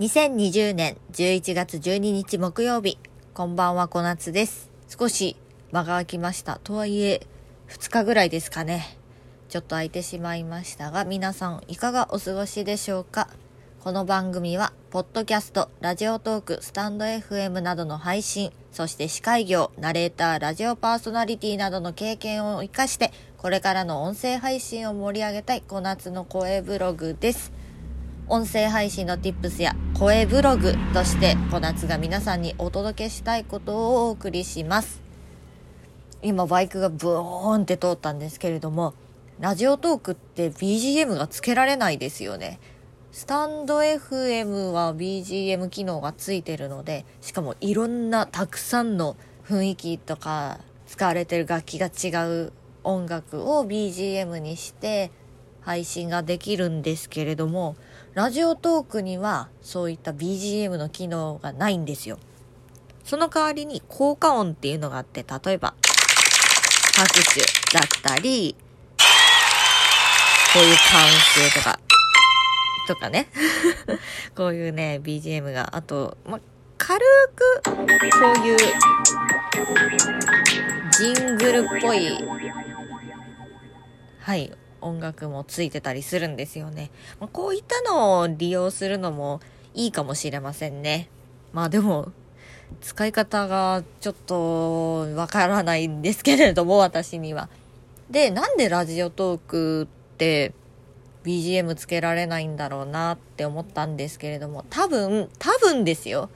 2020年11月12日木曜日、こんばんは小夏です。少し間が空きました。とはいえ、2日ぐらいですかね。ちょっと空いてしまいましたが、皆さんいかがお過ごしでしょうかこの番組は、ポッドキャスト、ラジオトーク、スタンド FM などの配信、そして司会業、ナレーター、ラジオパーソナリティなどの経験を活かして、これからの音声配信を盛り上げたい小夏の声ブログです。音声配信の tips や声ブログとして小夏が皆さんにお届けしたいことをお送りします。今バイクがブーンって通ったんですけれどもラジオトークって BGM がつけられないですよね。スタンド FM は BGM 機能がついてるのでしかもいろんなたくさんの雰囲気とか使われてる楽器が違う音楽を BGM にして配信ができるんですけれどもラジオトークにはそういった BGM の機能がないんですよ。その代わりに効果音っていうのがあって、例えば拍手だったり、こういう歓声とか、とかね。こういうね、BGM が、あと、ま、軽く、こういう、ジングルっぽい、はい、音楽もついてたりするんですよね。まあ、こういったのを利用するのもいいかもしれませんね。まあでも、使い方がちょっとわからないんですけれども、私には。で、なんでラジオトークって BGM つけられないんだろうなって思ったんですけれども、多分、多分ですよ。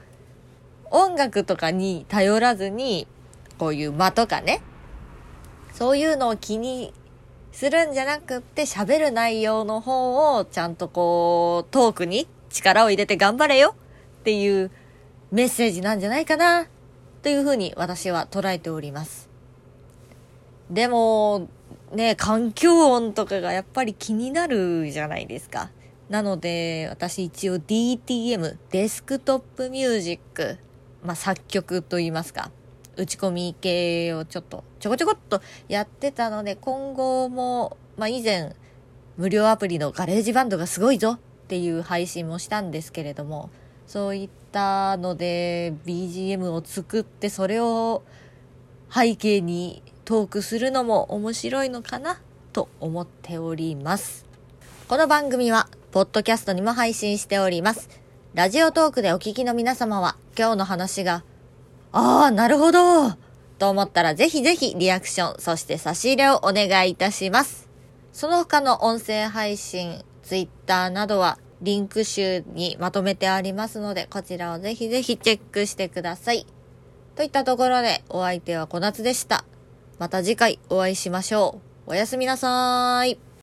音楽とかに頼らずに、こういう間とかね、そういうのを気にするんじゃなくって喋る内容の方をちゃんとこうトークに力を入れて頑張れよっていうメッセージなんじゃないかなというふうに私は捉えております。でもね、環境音とかがやっぱり気になるじゃないですか。なので私一応 DTM、デスクトップミュージック、まあ作曲と言いますか。打ち込み系をちょっとちょこちょこっとやってたので今後も、まあ、以前無料アプリのガレージバンドがすごいぞっていう配信もしたんですけれどもそういったので BGM を作ってそれを背景にトークするのも面白いのかなと思っております。この番組はポッドキャストにも配信しております。ラジオトークでお聞きの皆様は今日の話がああ、なるほど。と思ったらぜひぜひリアクション、そして差し入れをお願いいたします。その他の音声配信、ツイッターなどはリンク集にまとめてありますので、こちらをぜひぜひチェックしてください。といったところで、お相手は小夏でした。また次回お会いしましょう。おやすみなさーい。